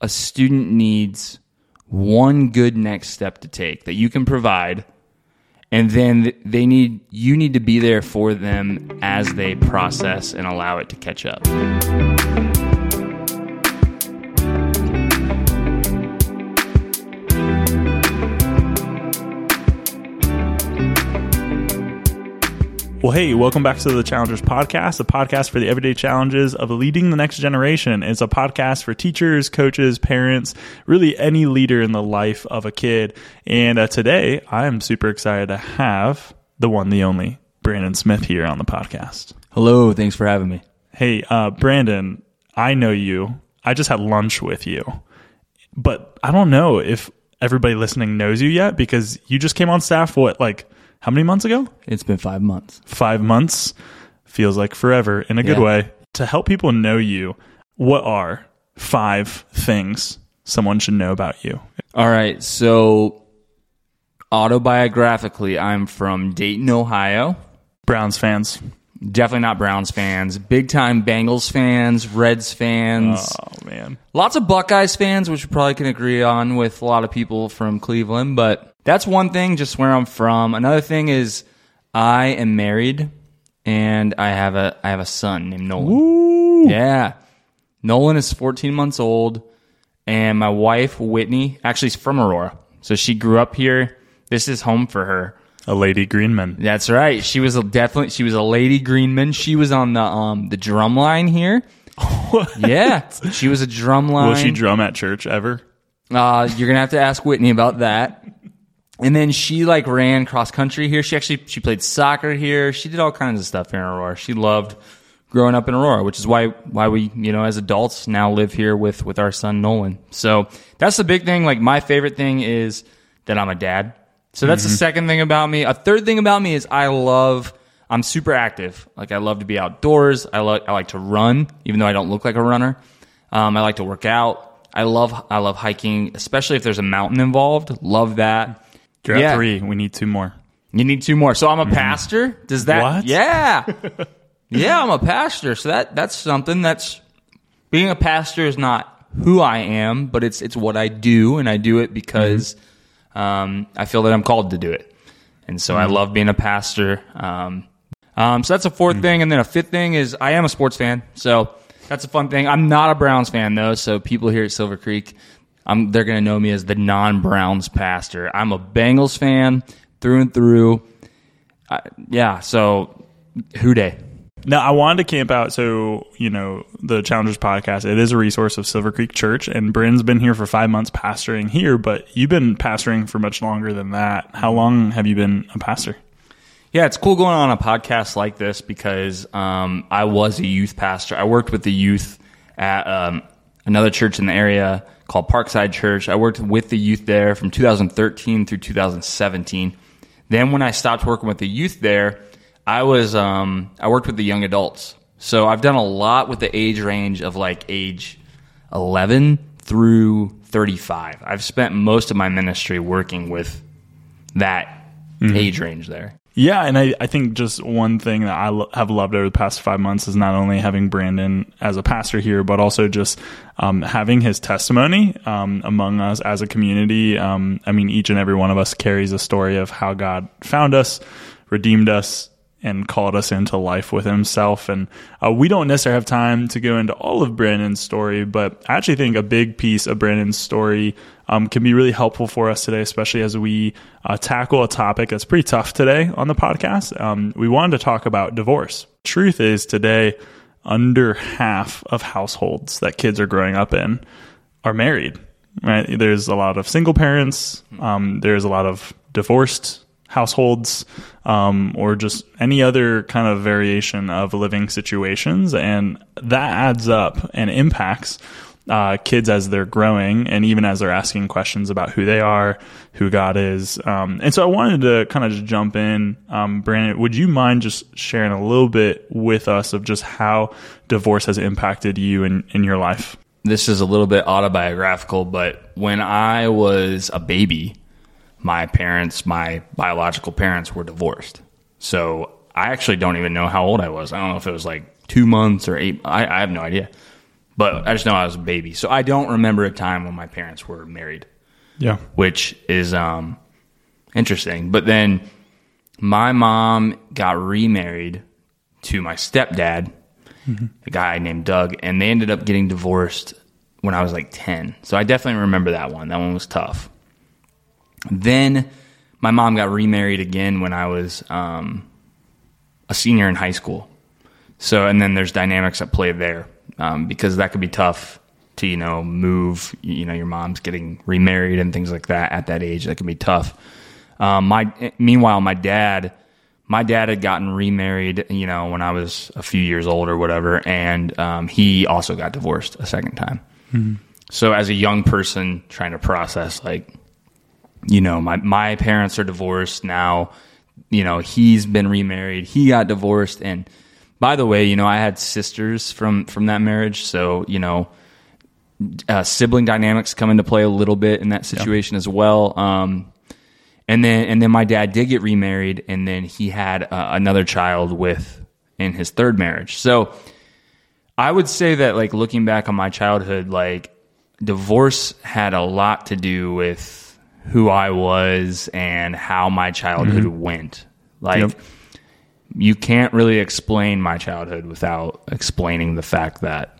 a student needs one good next step to take that you can provide and then they need you need to be there for them as they process and allow it to catch up. Well, hey, welcome back to the Challengers Podcast, a podcast for the everyday challenges of leading the next generation. It's a podcast for teachers, coaches, parents, really any leader in the life of a kid. And uh, today, I am super excited to have the one, the only Brandon Smith here on the podcast. Hello, thanks for having me. Hey, uh, Brandon, I know you. I just had lunch with you, but I don't know if everybody listening knows you yet because you just came on staff, what, like, how many months ago? It's been five months. Five months feels like forever in a good Yeah. way. To help people know you, what are five things someone should know about you? All right, so autobiographically, I'm from Dayton, Ohio. Browns fans. Definitely not Browns fans. Big time Bengals fans, Reds fans. Oh man. Lots of Buckeyes fans, which we probably can agree on with a lot of people from Cleveland. But that's one thing, just where I'm from. Another thing is I am married and I have a I have a son named Nolan. Yeah. Nolan is 14 months old, and my wife, Whitney, actually is from Aurora. So she grew up here. This is home for her. A lady Greenman. That's right. She was a definitely she was a lady Greenman. She was on the um the drum line here. Yeah, she was a drum line. Will she drum at church ever? Uh, you're gonna have to ask Whitney about that. And then she like ran cross country here. She actually she played soccer here. She did all kinds of stuff here in Aurora. She loved growing up in Aurora, which is why why we you know as adults now live here with with our son Nolan. So that's the big thing. Like my favorite thing is that I'm a dad. So that's the second thing about me. A third thing about me is I love. I'm super active. Like I love to be outdoors. I like I like to run, even though I don't look like a runner. Um, I like to work out. I love I love hiking, especially if there's a mountain involved. Love that. You're Yeah. at three. We need two more. You need two more. So I'm a pastor. Does that? What? Yeah, yeah. I'm a pastor. So that that's something. That's being a pastor is not who I am, but it's it's what I do, and I do it because um, I feel that I'm called to do it, and so I love being a pastor. Um, um, so that's a fourth thing, and then a fifth thing is I am a sports fan. So that's a fun thing. I'm not a Browns fan though, so people here at Silver Creek, I'm, they're going to know me as the non-Browns pastor. I'm a Bengals fan through and through. Uh, yeah, so Who Dey? Now, I wanted to camp out. So, you know, the Challengers podcast, it is a resource of Silver Creek Church. And Bryn's been here for five months pastoring here, but you've been pastoring for much longer than that. How long have you been a pastor? Yeah, it's cool going on a podcast like this because um, I was a youth pastor. I worked with the youth at um, another church in the area called Parkside Church. I worked with the youth there from 2013 through 2017. Then when I stopped working with the youth there, I was um, I worked with the young adults. So I've done a lot with the age range of like age 11 through 35. I've spent most of my ministry working with that age range there. Yeah, and I, I think just one thing that I lo- have loved over the past five months is not only having Brandon as a pastor here, but also just um, having his testimony um, among us as a community. Um, I mean, each and every one of us carries a story of how God found us, redeemed us, and called us into life with himself. And uh, we don't necessarily have time to go into all of Brandon's story, but I actually think a big piece of Brandon's story um, can be really helpful for us today, especially as we uh, tackle a topic that's pretty tough today on the podcast. Um, we wanted to talk about divorce. Truth is, today, under half of households that kids are growing up in are married. Right? There's a lot of single parents. Um, there's a lot of divorced households, um, or just any other kind of variation of living situations, and that adds up and impacts uh, kids as they're growing and even as they're asking questions about who they are, who God is. Um, and so I wanted to kind of just jump in. Um, Brandon, would you mind just sharing a little bit with us of just how divorce has impacted you in, in your life? this is a little bit autobiographical, but when I was a baby, my parents, my biological parents, were divorced. So I actually don't even know how old I was. I don't know if it was like two months or eight. I, I have no idea. but I just know I was a baby. So I don't remember a time when my parents were married, Yeah. which is um, interesting. But then my mom got remarried to my stepdad, a guy named Doug, and they ended up getting divorced when I was like 10. So I definitely remember that one. That one was tough. Then my mom got remarried again when I was um, a senior in high school. So, and then there's dynamics at play there um, because that could be tough to, you know, move. You know, your mom's getting remarried and things like that at that age. That can be tough. Um, my meanwhile, my dad, my dad had gotten remarried, you know, when I was a few years old or whatever, and um, he also got divorced a second time. So, as a young person trying to process, like, you know, my my parents are divorced now. You know, he's been remarried. He got divorced, and by the way, you know, I had sisters from from that marriage, so you know, uh, sibling dynamics come into play a little bit in that situation as well. Um, and then and then my dad did get remarried, and then he had uh, another child with in his third marriage. So I would say that like looking back on my childhood, like divorce had a lot to do with who I was and how my childhood mm-hmm. went. Like Yep. you can't really explain my childhood without explaining the fact that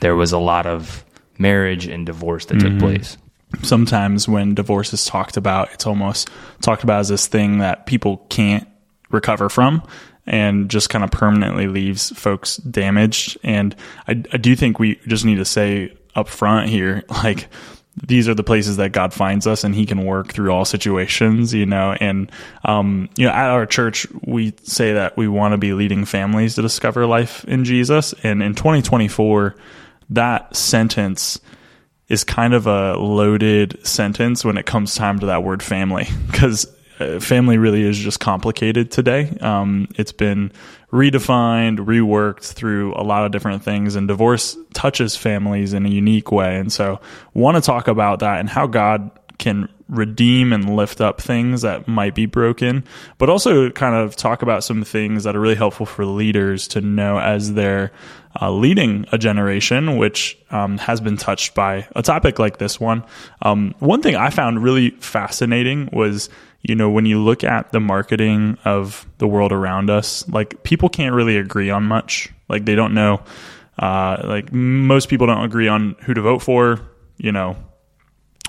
there was a lot of marriage and divorce that took mm-hmm. place. sometimes when divorce is talked about, it's almost talked about as this thing that people can't recover from and just kind of permanently leaves folks damaged. And I, I do think we just need to say up front here, like, these are the places that God finds us and he can work through all situations, you know, and, um, you know, at our church, we say that we want to be leading families to discover life in Jesus. And in 2024, that sentence, is kind of a loaded sentence when it comes time to that word family because family really is just complicated today. Um, it's been redefined, reworked through a lot of different things, and divorce touches families in a unique way. And so, want to talk about that and how God can redeem and lift up things that might be broken, but also kind of talk about some things that are really helpful for leaders to know as they're uh, leading a generation, which um, has been touched by a topic like this one. Um, one thing I found really fascinating was, you know, when you look at the marketing of the world around us, like people can't really agree on much. Like they don't know, uh, like most people don't agree on who to vote for, you know,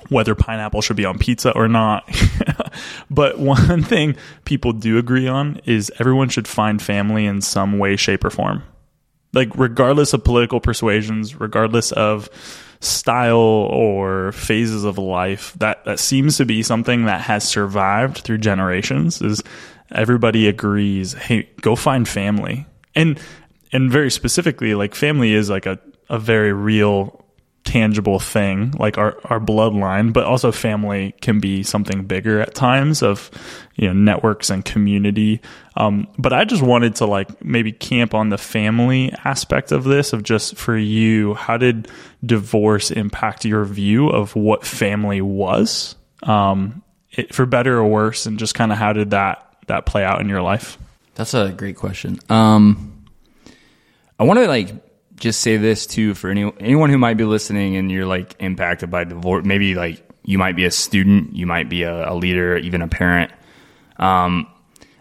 whether pineapple should be on pizza or not. but one thing people do agree on is everyone should find family in some way, shape, or form. Like, regardless of political persuasions, regardless of style or phases of life, that, that seems to be something that has survived through generations is everybody agrees, hey, go find family. And and very specifically, like family is like a, a very real tangible thing like our, our bloodline but also family can be something bigger at times of you know networks and community. Um, but i just wanted to like maybe camp on the family aspect of this of just for you how did divorce impact your view of what family was? Um, it, for better or worse and just kind of how did that that play out in your life? That's a great question. Um, I want to like just say this too for any anyone who might be listening and you're like impacted by divorce. Maybe like you might be a student, you might be a, a leader, even a parent. Um,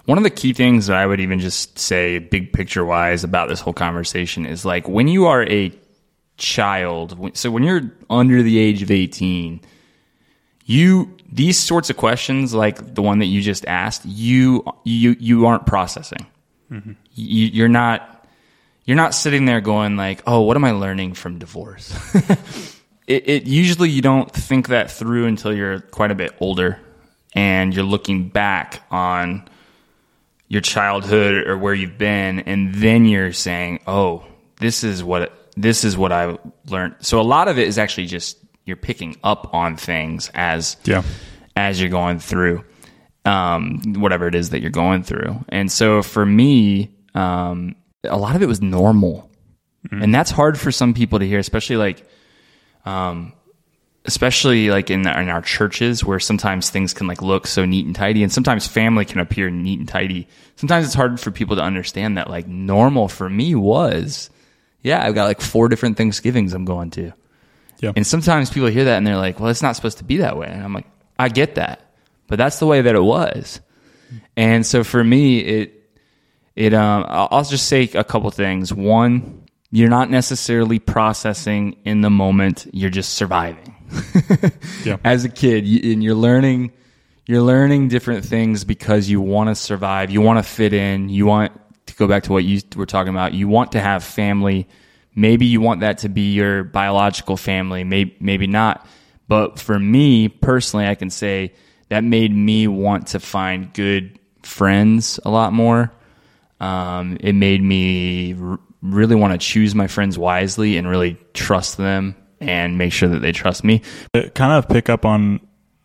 one of the key things that I would even just say, big picture wise, about this whole conversation is like when you are a child. So when you're under the age of eighteen, you these sorts of questions like the one that you just asked you you you aren't processing you, you're not you're not sitting there going like oh what am i learning from divorce it, it usually you don't think that through until you're quite a bit older and you're looking back on your childhood or where you've been and then you're saying oh this is what this is what i learned so a lot of it is actually just you're picking up on things as Yeah. as you're going through um, whatever it is that you're going through. And so for me, um, a lot of it was normal, and that's hard for some people to hear, especially like, um, especially like in in our churches where sometimes things can like look so neat and tidy, and sometimes family can appear neat and tidy. Sometimes it's hard for people to understand that like normal for me was Yeah, I've got like four different Thanksgivings I'm going to. Yeah. And sometimes people hear that and they're like, well, it's not supposed to be that way. And I'm like, I get that, but that's the way that it was. And so for me, it, it, um, I'll just say a couple things. One, you're not necessarily processing in the moment. You're just surviving. Yeah. As a kid, you, and you're learning, you're learning different things because you want to survive. You want to fit in. You want to go back to what you were talking about. You want to have family. Maybe you want that to be your biological family. Maybe, maybe not. But for me personally, I can say that made me want to find good friends a lot more. Um, it made me r- really want to choose my friends wisely and really trust them and make sure that they trust me. To kind of pick up on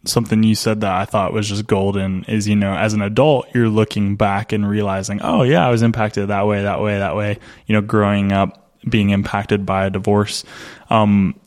something you said that I thought was just golden is, you know, as an adult, you're looking back and realizing, oh, yeah, I was impacted that way, that way, that way, you know, growing up, being impacted by a divorce. Um,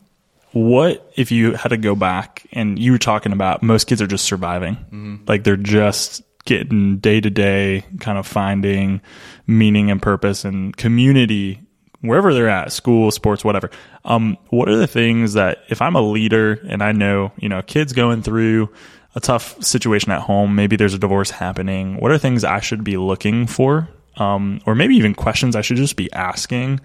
what if you had to go back and you were talking about most kids are just surviving, like they're just getting day to day, kind of finding meaning and purpose and community wherever they're at, school, sports, whatever. Um, what are the things that if I'm a leader and I know, you know, kid's going through a tough situation at home, maybe there's a divorce happening. What are things I should be looking for? Um, or maybe even questions I should just be asking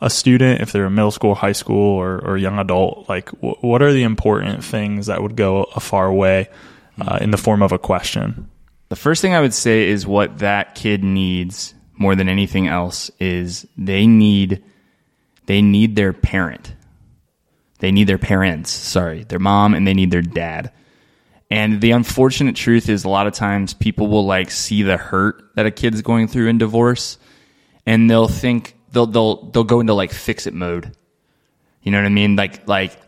a student if they're a middle school, high school, or, or young adult. Like, wh- what are the important things that would go a far way uh, in the form of a question? The first thing I would say is what that kid needs more than anything else is they need they need their parent. They need their parents, sorry, their mom and they need their dad. And the unfortunate truth is a lot of times people will like see the hurt that a kid's going through in divorce and they'll think they'll they'll they'll go into like fix it mode. You know what I mean? Like like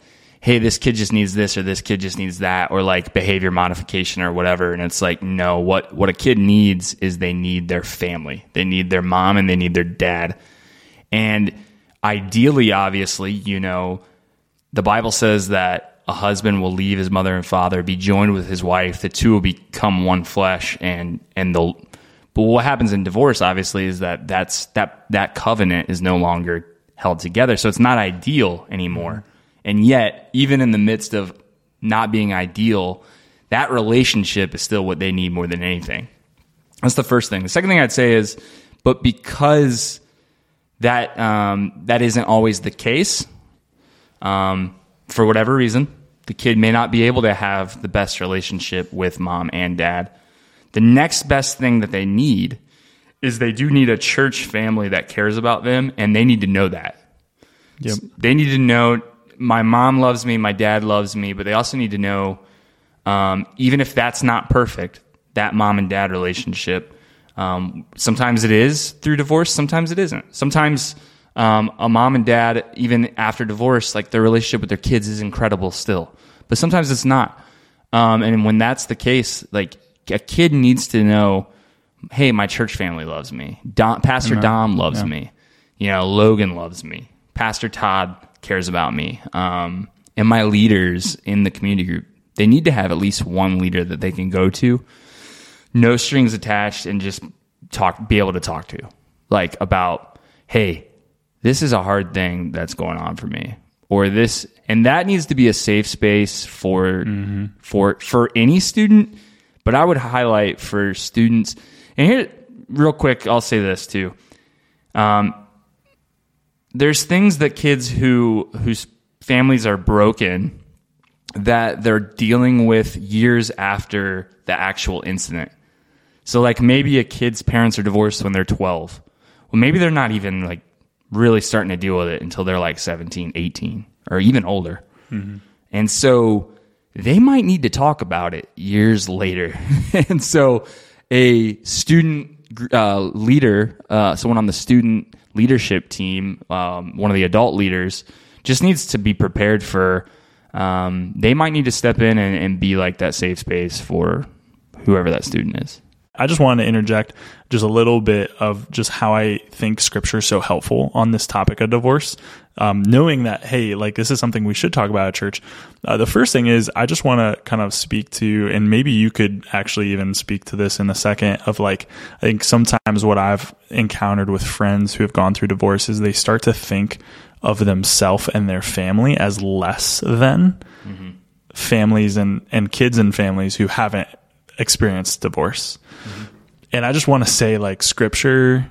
hey, this kid just needs this or this kid just needs that or like behavior modification or whatever and it's like no, what what a kid needs is they need their family. They need their mom and they need their dad. And ideally obviously, you know, the Bible says that a husband will leave his mother and father, be joined with his wife. The two will become one flesh, and and they'll. But what happens in divorce, obviously, is that that's that that covenant is no longer held together, so it's not ideal anymore. And yet, even in the midst of not being ideal, that relationship is still what they need more than anything. That's the first thing. The second thing I'd say is, but because that um, that isn't always the case, um, for whatever reason, the kid may not be able to have the best relationship with mom and dad. The next best thing that they need is they do need a church family that cares about them, and they need to know that. Yep. They need to know my mom loves me, my dad loves me, but they also need to know, um, even if that's not perfect, that mom and dad relationship. Um, sometimes it is through divorce, sometimes it isn't. Sometimes um, a mom and dad, even after divorce, like their relationship with their kids is incredible still, but sometimes it's not. Um, and when that's the case, like a kid needs to know, hey, my church family loves me. Dom, Pastor Dom loves me. You know, Logan loves me. Pastor Todd cares about me. Um, and my leaders in the community group, they need to have at least one leader that they can go to, no strings attached, and just talk, be able to talk to, like about, hey, this is a hard thing that's going on for me, or this, and that needs to be a safe space for for for any student. But I would highlight for students, and here, real quick, I'll say this too. Um, there's things that kids who whose families are broken that they're dealing with years after the actual incident. So like maybe a kid's parents are divorced when they're 12. Well, maybe they're not even like really starting to deal with it until they're like 17, 18 or even older. And so they might need to talk about it years later. and so a student uh, leader, uh, someone on the student leadership team, um, one of the adult leaders, just needs to be prepared for. Um, they might need to step in and, and be like that safe space for whoever that student is. I just wanted to interject just a little bit of just how I think scripture is so helpful on this topic of divorce. Um, knowing that, hey, like this is something we should talk about at church. Uh, the first thing is I just want to kind of speak to, and maybe you could actually even speak to this in a second of like, I think sometimes what I've encountered with friends who have gone through divorce is they start to think of themselves and their family as less than mm-hmm. families and, and kids and families who haven't experienced divorce. Mm-hmm. And I just want to say, like, scripture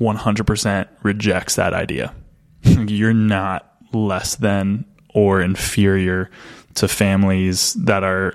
100% rejects that idea. You're not less than or inferior to families that are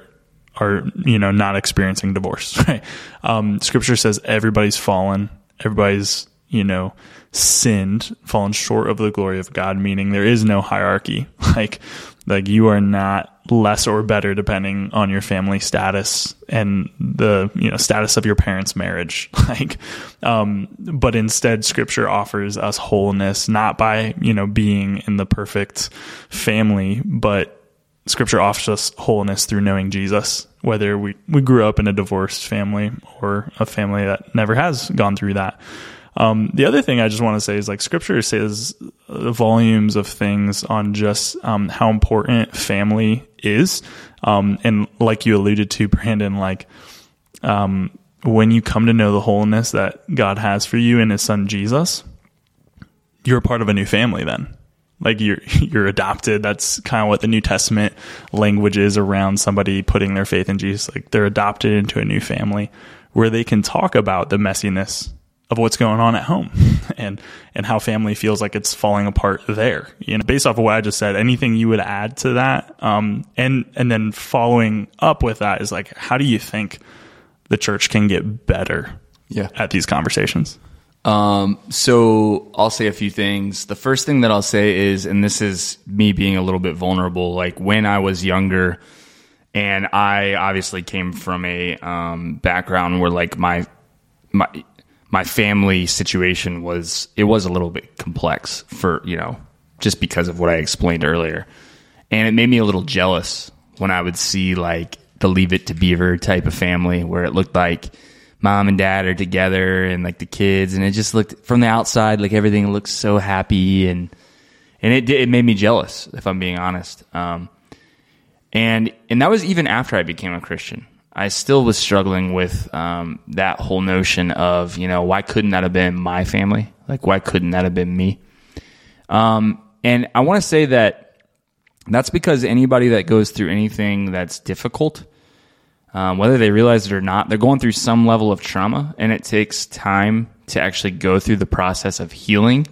are you know not experiencing divorce right? Um, scripture says everybody's fallen everybody's you know sinned fallen short of the glory of god meaning there is no hierarchy. Like like you are not less or better depending on your family status and the you know status of your parents' marriage. like, um, but instead, Scripture offers us wholeness not by you know being in the perfect family, but Scripture offers us wholeness through knowing Jesus. Whether we we grew up in a divorced family or a family that never has gone through that. Um, the other thing I just want to say is like scripture says volumes of things on just um, how important family is. Um, and like you alluded to, Brandon, like um, when you come to know the wholeness that God has for you in his son Jesus, you're part of a new family then. Like you're you're adopted. That's kind of what the New Testament language is around somebody putting their faith in Jesus. Like they're adopted into a new family where they can talk about the messiness of what's going on at home and and how family feels like it's falling apart there. You know, based off of what I just said, anything you would add to that, um, and and then following up with that is like, how do you think the church can get better? Yeah. at these conversations. Um, so I'll say a few things. The first thing that I'll say is, and this is me being a little bit vulnerable. Like when I was younger, and I obviously came from a um, background where like my my my family situation was it was a little bit complex for you know just because of what I explained earlier, and it made me a little jealous when I would see like the Leave It to Beaver type of family where it looked like mom and dad are together and like the kids, and it just looked from the outside like everything looked so happy and and it it made me jealous if I'm being honest. Um, and and that was even after I became a Christian. I still was struggling with um, that whole notion of, you know, why couldn't that have been my family? Like, why couldn't that have been me? Um, and I want to say that that's because anybody that goes through anything that's difficult, um, whether they realize it or not, they're going through some level of trauma, and it takes time to actually go through the process of healing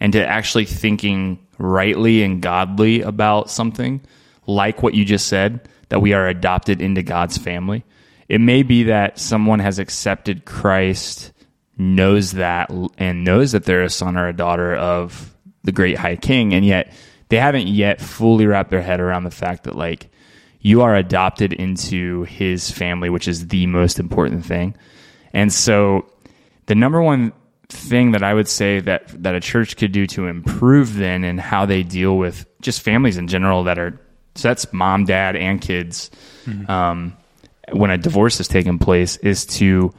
and to actually thinking rightly and godly about something, like what you just said that we are adopted into God's family. It may be that someone has accepted Christ, knows that, and knows that they're a son or a daughter of the great high king, and yet they haven't yet fully wrapped their head around the fact that, like, you are adopted into his family, which is the most important thing. And so, the number one thing that I would say that that a church could do to improve then and how they deal with just families in general that are so that's mom, dad, and kids. Mm-hmm. Um, when a divorce has taken place, is to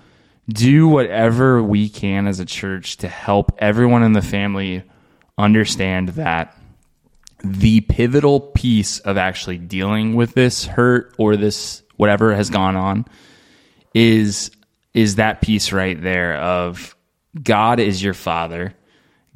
do whatever we can as a church to help everyone in the family understand that the pivotal piece of actually dealing with this hurt or this whatever has gone on is is that piece right there of God is your father.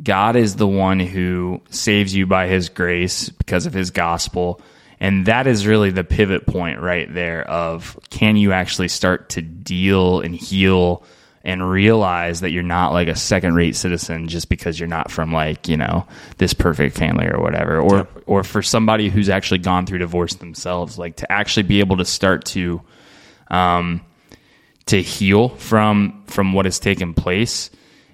God is the one who saves you by his grace because of his gospel. And that is really the pivot point right there of can you actually start to deal and heal and realize that you're not like a second rate citizen just because you're not from like, you know, this perfect family or whatever. Or yeah. or for somebody who's actually gone through divorce themselves, like to actually be able to start to um to heal from from what has taken place,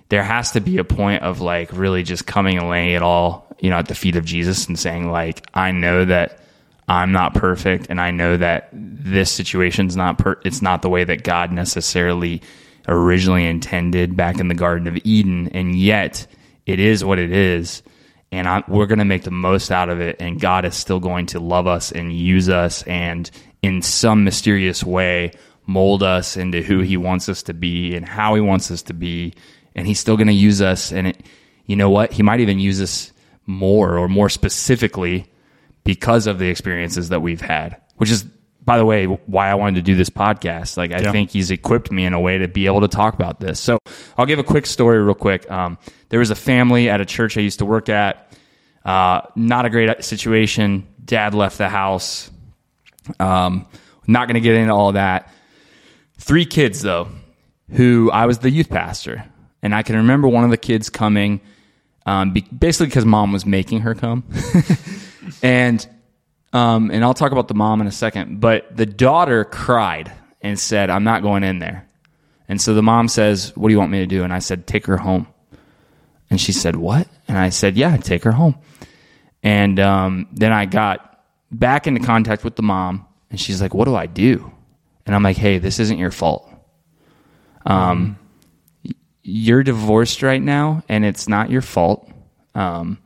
there has to be a point of like really just coming and laying it all, you know, at the feet of Jesus and saying like, I know that I'm not perfect and I know that this situation's not per- it's not the way that God necessarily originally intended back in the garden of Eden and yet it is what it is and I, we're going to make the most out of it and God is still going to love us and use us and in some mysterious way mold us into who he wants us to be and how he wants us to be. And he's still going to use us. And it, you know what? He might even use us more or more specifically because of the experiences that we've had, which is, by the way, why I wanted to do this podcast. Like, I Yeah. think he's equipped me in a way to be able to talk about this. So I'll give a quick story real quick. Um, there was a family at a church I used to work at. Uh, not a great situation. Dad left the house. Um, not going to get into all that. Three kids, though, who I was the youth pastor. And I can remember one of the kids coming, um, be, basically because mom was making her come. and um, and I'll talk about the mom in a second. But the daughter cried and said, I'm not going in there. And so the mom says, What do you want me to do? And I said, Take her home. And she said, What? And I said, Yeah, take her home. And um, then I got back into contact with the mom, and she's like, What do I do? And I'm like, Hey, this isn't your fault. Um, you're divorced right now, and it's not your fault. Um,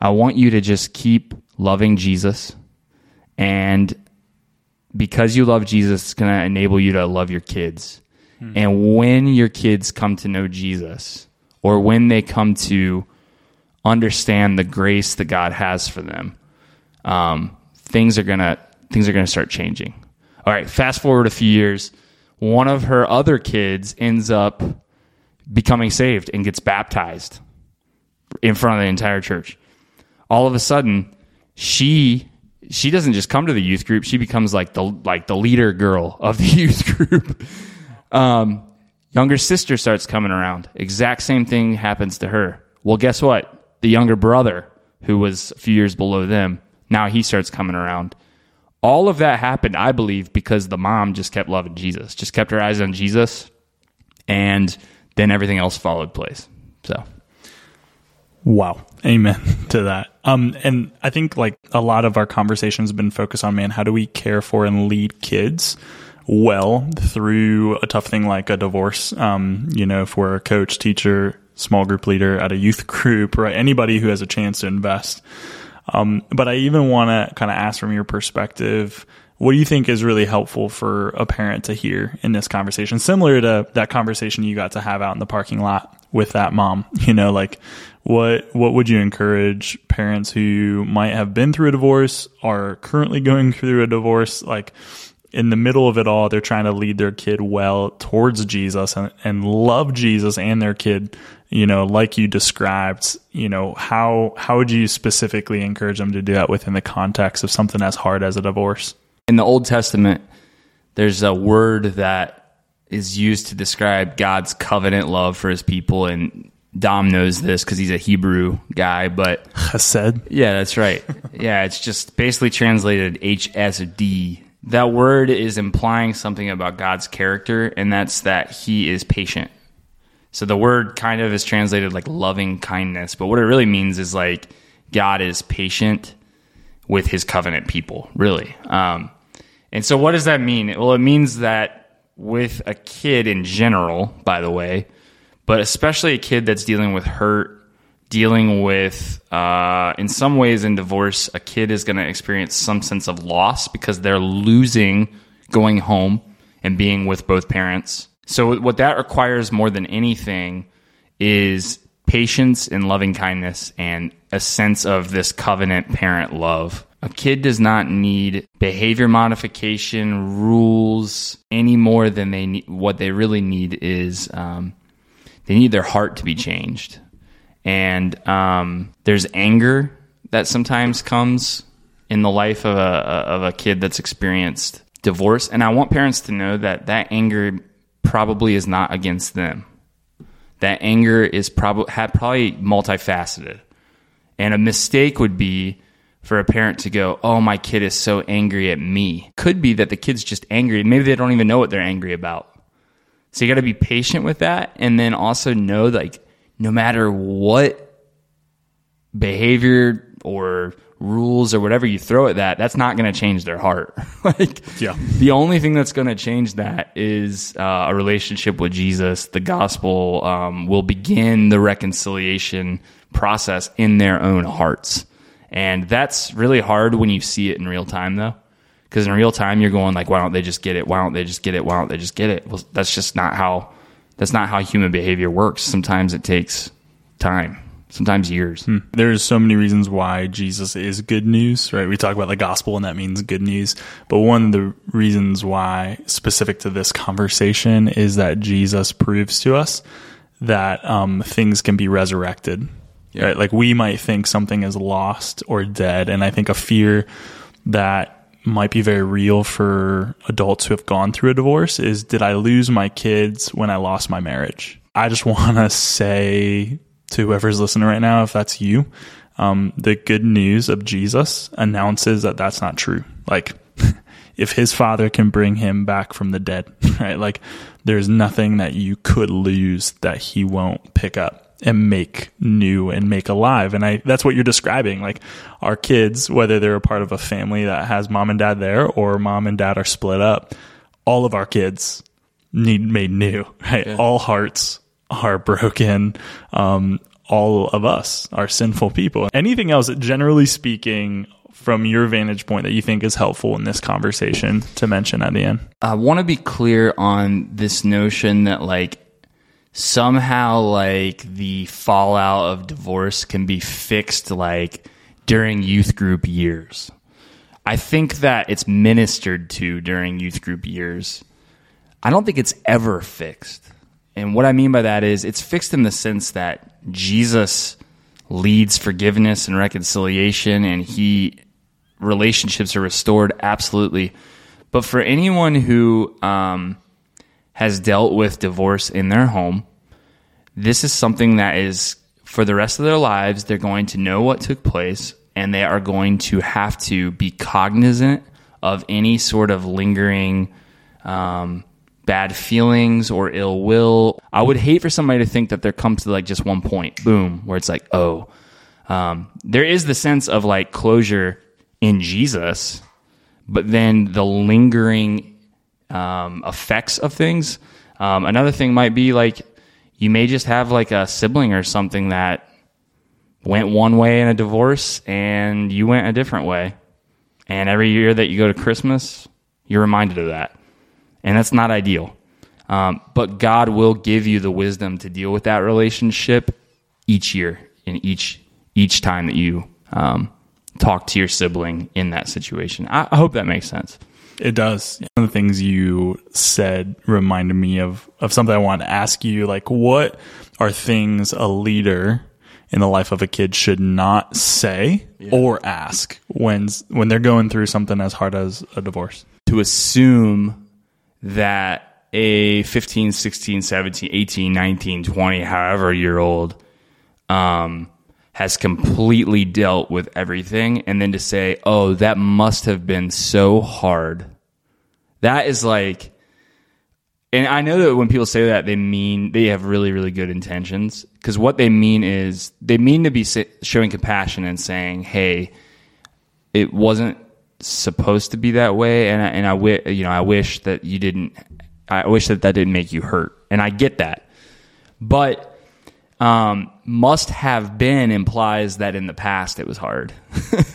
I want you to just keep loving Jesus. And because you love Jesus, it's going to enable you to love your kids. And when your kids come to know Jesus, or when they come to understand the grace that God has for them, um, things are gonna things are gonna start changing. All right, fast forward a few years, one of her other kids ends up becoming saved and gets baptized in front of the entire church. All of a sudden, she she doesn't just come to the youth group; she becomes like the like the leader girl of the youth group. Um, younger sister starts coming around. Exact same thing happens to her. Well, guess what? The younger brother, who was a few years below them, now he starts coming around. All of that happened, I believe, because the mom just kept loving Jesus, just kept her eyes on Jesus, and then everything else followed place. So, Wow. Amen to that. Um, and I think like a lot of our conversations have been focused on, man, how do we care for and lead kids well through a tough thing like a divorce? Um, you know, if we're a coach, teacher, small group leader at a youth group, right? Anybody who has a chance to invest. Um, but I even want to kind of ask from your perspective, what do you think is really helpful for a parent to hear in this conversation? Similar to that conversation you got to have out in the parking lot with that mom, you know, like what, what would you encourage parents who might have been through a divorce, are currently going through a divorce, like in the middle of it all, they're trying to lead their kid well towards Jesus and, and love Jesus and their kid, you know, like you described, you know, how, how would you specifically encourage them to do that within the context of something as hard as a divorce? in the Old Testament, there's a word that is used to describe God's covenant love for his people. And Dom knows this because he's a Hebrew guy, but Chesed. yeah, that's right. yeah, it's just basically translated HSD. That word is implying something about God's character, and that's that he is patient. So the word kind of is translated like loving kindness, but what it really means is like God is patient with his covenant people, really. Um, and so what does that mean? Well, it means that with a kid in general, by the way, but especially a kid that's dealing with hurt, dealing with, uh, in some ways in divorce, a kid is going to experience some sense of loss because they're losing going home and being with both parents. So what that requires more than anything is patience and loving kindness and a sense of this covenant parent love. A kid does not need behavior modification rules any more than they need. What they really need is um, they need their heart to be changed. And um, there's anger that sometimes comes in the life of a of a kid that's experienced divorce. And I want parents to know that that anger probably is not against them. That anger is probably probably multifaceted. And a mistake would be for a parent to go, "Oh, my kid is so angry at me." Could be that the kid's just angry. Maybe they don't even know what they're angry about. So you got to be patient with that, and then also know like no matter what behavior or rules or whatever you throw at that, that's not going to change their heart. like, Yeah. the only thing that's going to change that is uh, a relationship with Jesus. The gospel um, will begin the reconciliation process in their own hearts. And that's really hard when you see it in real time, though, Because in real time, you're going like, why don't they just get it? Why don't they just get it? Why don't they just get it? Well, that's just not how that's not how human behavior works. Sometimes it takes time. Sometimes years. Hmm. There's so many reasons why Jesus is good news, right? We talk about the gospel and that means good news. But one of the reasons why specific to this conversation is that Jesus proves to us that um, things can be resurrected. Yeah. Right? Like we might think something is lost or dead. And I think a fear that might be very real for adults who have gone through a divorce is did I lose my kids when I lost my marriage? I just want to say to whoever's listening right now, if that's you, um, the good news of Jesus announces that that's not true. Like, if his father can bring him back from the dead, right? Like, there's nothing that you could lose that he won't pick up and make new and make alive. And I, that's what you're describing. Like our kids, whether they're a part of a family that has mom and dad there or mom and dad are split up, all of our kids need made new, right? Yeah. All hearts are broken. Um, all of us are sinful people. Anything else, generally speaking, from your vantage point that you think is helpful in this conversation to mention at the end? I want to be clear on this notion that like somehow like the fallout of divorce can be fixed like during youth group years. I think that it's ministered to during youth group years. I don't think it's ever fixed. And what I mean by that is it's fixed in the sense that Jesus leads forgiveness and reconciliation and he relationships are restored absolutely. But for anyone who um, has dealt with divorce in their home, this is something that is for the rest of their lives, they're going to know what took place and they are going to have to be cognizant of any sort of lingering um, bad feelings or ill will. I would hate for somebody to think that there comes to like just one point, boom, where it's like, oh, um, there is the sense of like closure in Jesus, but then the lingering um, effects of things. Um, another thing might be like you may just have like a sibling or something that went one way in a divorce and you went a different way. And every year that you go to Christmas, you're reminded of that. And that's not ideal. Um, but God will give you the wisdom to deal with that relationship each year in each each time that you um, talk to your sibling in that situation. I, I hope that makes sense. It does. One of the things you said reminded me of, of something I wanted to ask you. Like, what are things a leader in the life of a kid should not say yeah. or ask when, when they're going through something as hard as a divorce? To assume that a 15, 16, 17, 18, 19, 20, however year old, um, has completely dealt with everything and then to say, oh, that must have been so hard. That is like, and I know that when people say that, they mean they have really, really good intentions. Because what they mean is they mean to be showing compassion and saying, hey, it wasn't supposed to be that way. And I, and I, w- you know, I wish that you didn't, I wish that that didn't make you hurt. And I get that. But um, must have been implies that in the past it was hard.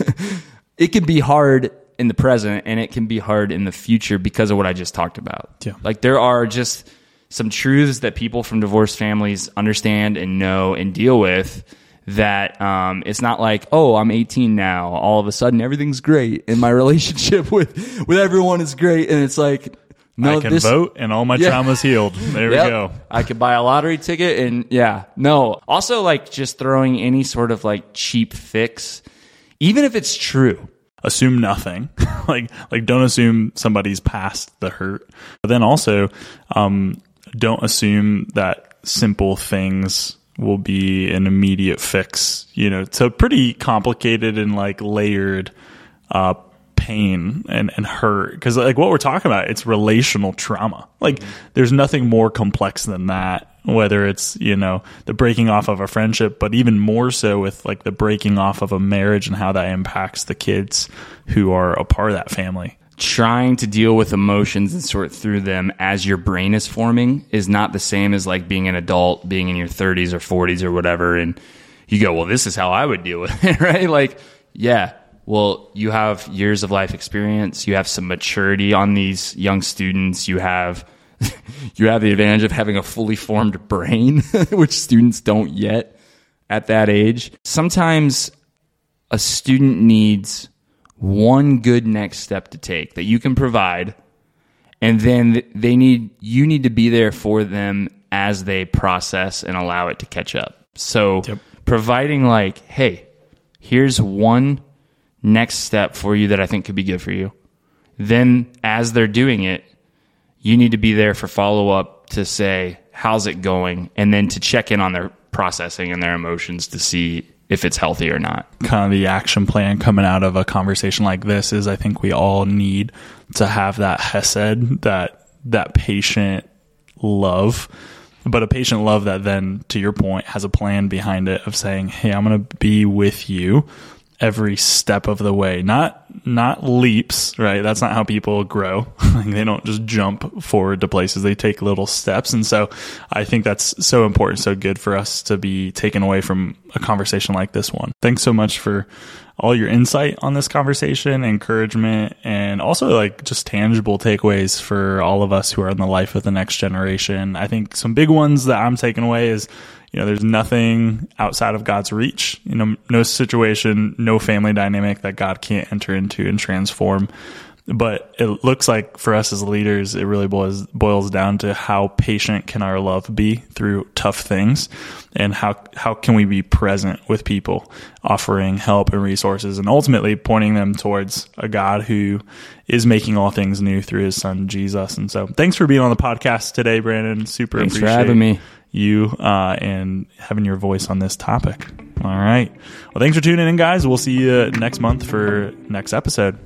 it can be hard in the present and it can be hard in the future because of what I just talked about. Yeah. Like there are just some truths that people from divorced families understand and know and deal with that um, it's not like oh i'm 18 now all of a sudden everything's great and my relationship with with everyone is great and it's like no, I can this, vote and all my yeah. trauma's healed. There yep. we go. I could buy a lottery ticket and yeah, no. Also, like just throwing any sort of like cheap fix, even if it's true. Assume nothing. like, like don't assume somebody's past the hurt. But then also, um, don't assume that simple things will be an immediate fix. You know, it's a pretty complicated and like layered uh, pain and, and hurt because like what we're talking about it's relational trauma like mm-hmm. there's nothing more complex than that whether it's you know the breaking off of a friendship but even more so with like the breaking off of a marriage and how that impacts the kids who are a part of that family. Trying to deal with emotions and sort through them as your brain is forming is not the same as like being an adult being in your 30s or 40s or whatever and you go well this is how i would deal with it right? Like yeah. Well, you have years of life experience, you have some maturity on these young students, you have you have the advantage of having a fully formed brain, which students don't yet at that age. Sometimes a student needs one good next step to take that you can provide and then they need you need to be there for them as they process and allow it to catch up. So Yep. providing like, hey, here's one next step for you that I think could be good for you. Then as they're doing it, you need to be there for follow up to say, how's it going? And then to check in on their processing and their emotions to see if it's healthy or not. kind of the action plan coming out of a conversation like this is I think we all need to have that hesed, that that patient love, but a patient love that then, to your point, has a plan behind it of saying, "Hey, I'm going to be with you every step of the way." Not not leaps, right? That's not how people grow. they don't just jump forward to places; they take little steps. And so, I think that's so important, so good for us to be taken away from a conversation like this one. Thanks so much for all your insight on this conversation, encouragement, and also like just tangible takeaways for all of us who are in the life of the next generation. I think some big ones that I'm taking away is, you know, there's nothing outside of God's reach. You know, no situation, no family dynamic that God can't enter into and transform. But it looks like for us as leaders, it really boils boils down to how patient can our love be through tough things, and how how can we be present with people, offering help and resources, and ultimately pointing them towards a God who is making all things new through His Son Jesus. And so, thanks for being on the podcast today, Brandon. Super Thanks for appreciate having me. You uh, and having your voice on this topic. All right. Well, thanks for tuning in, guys. We'll see you next month for next episode.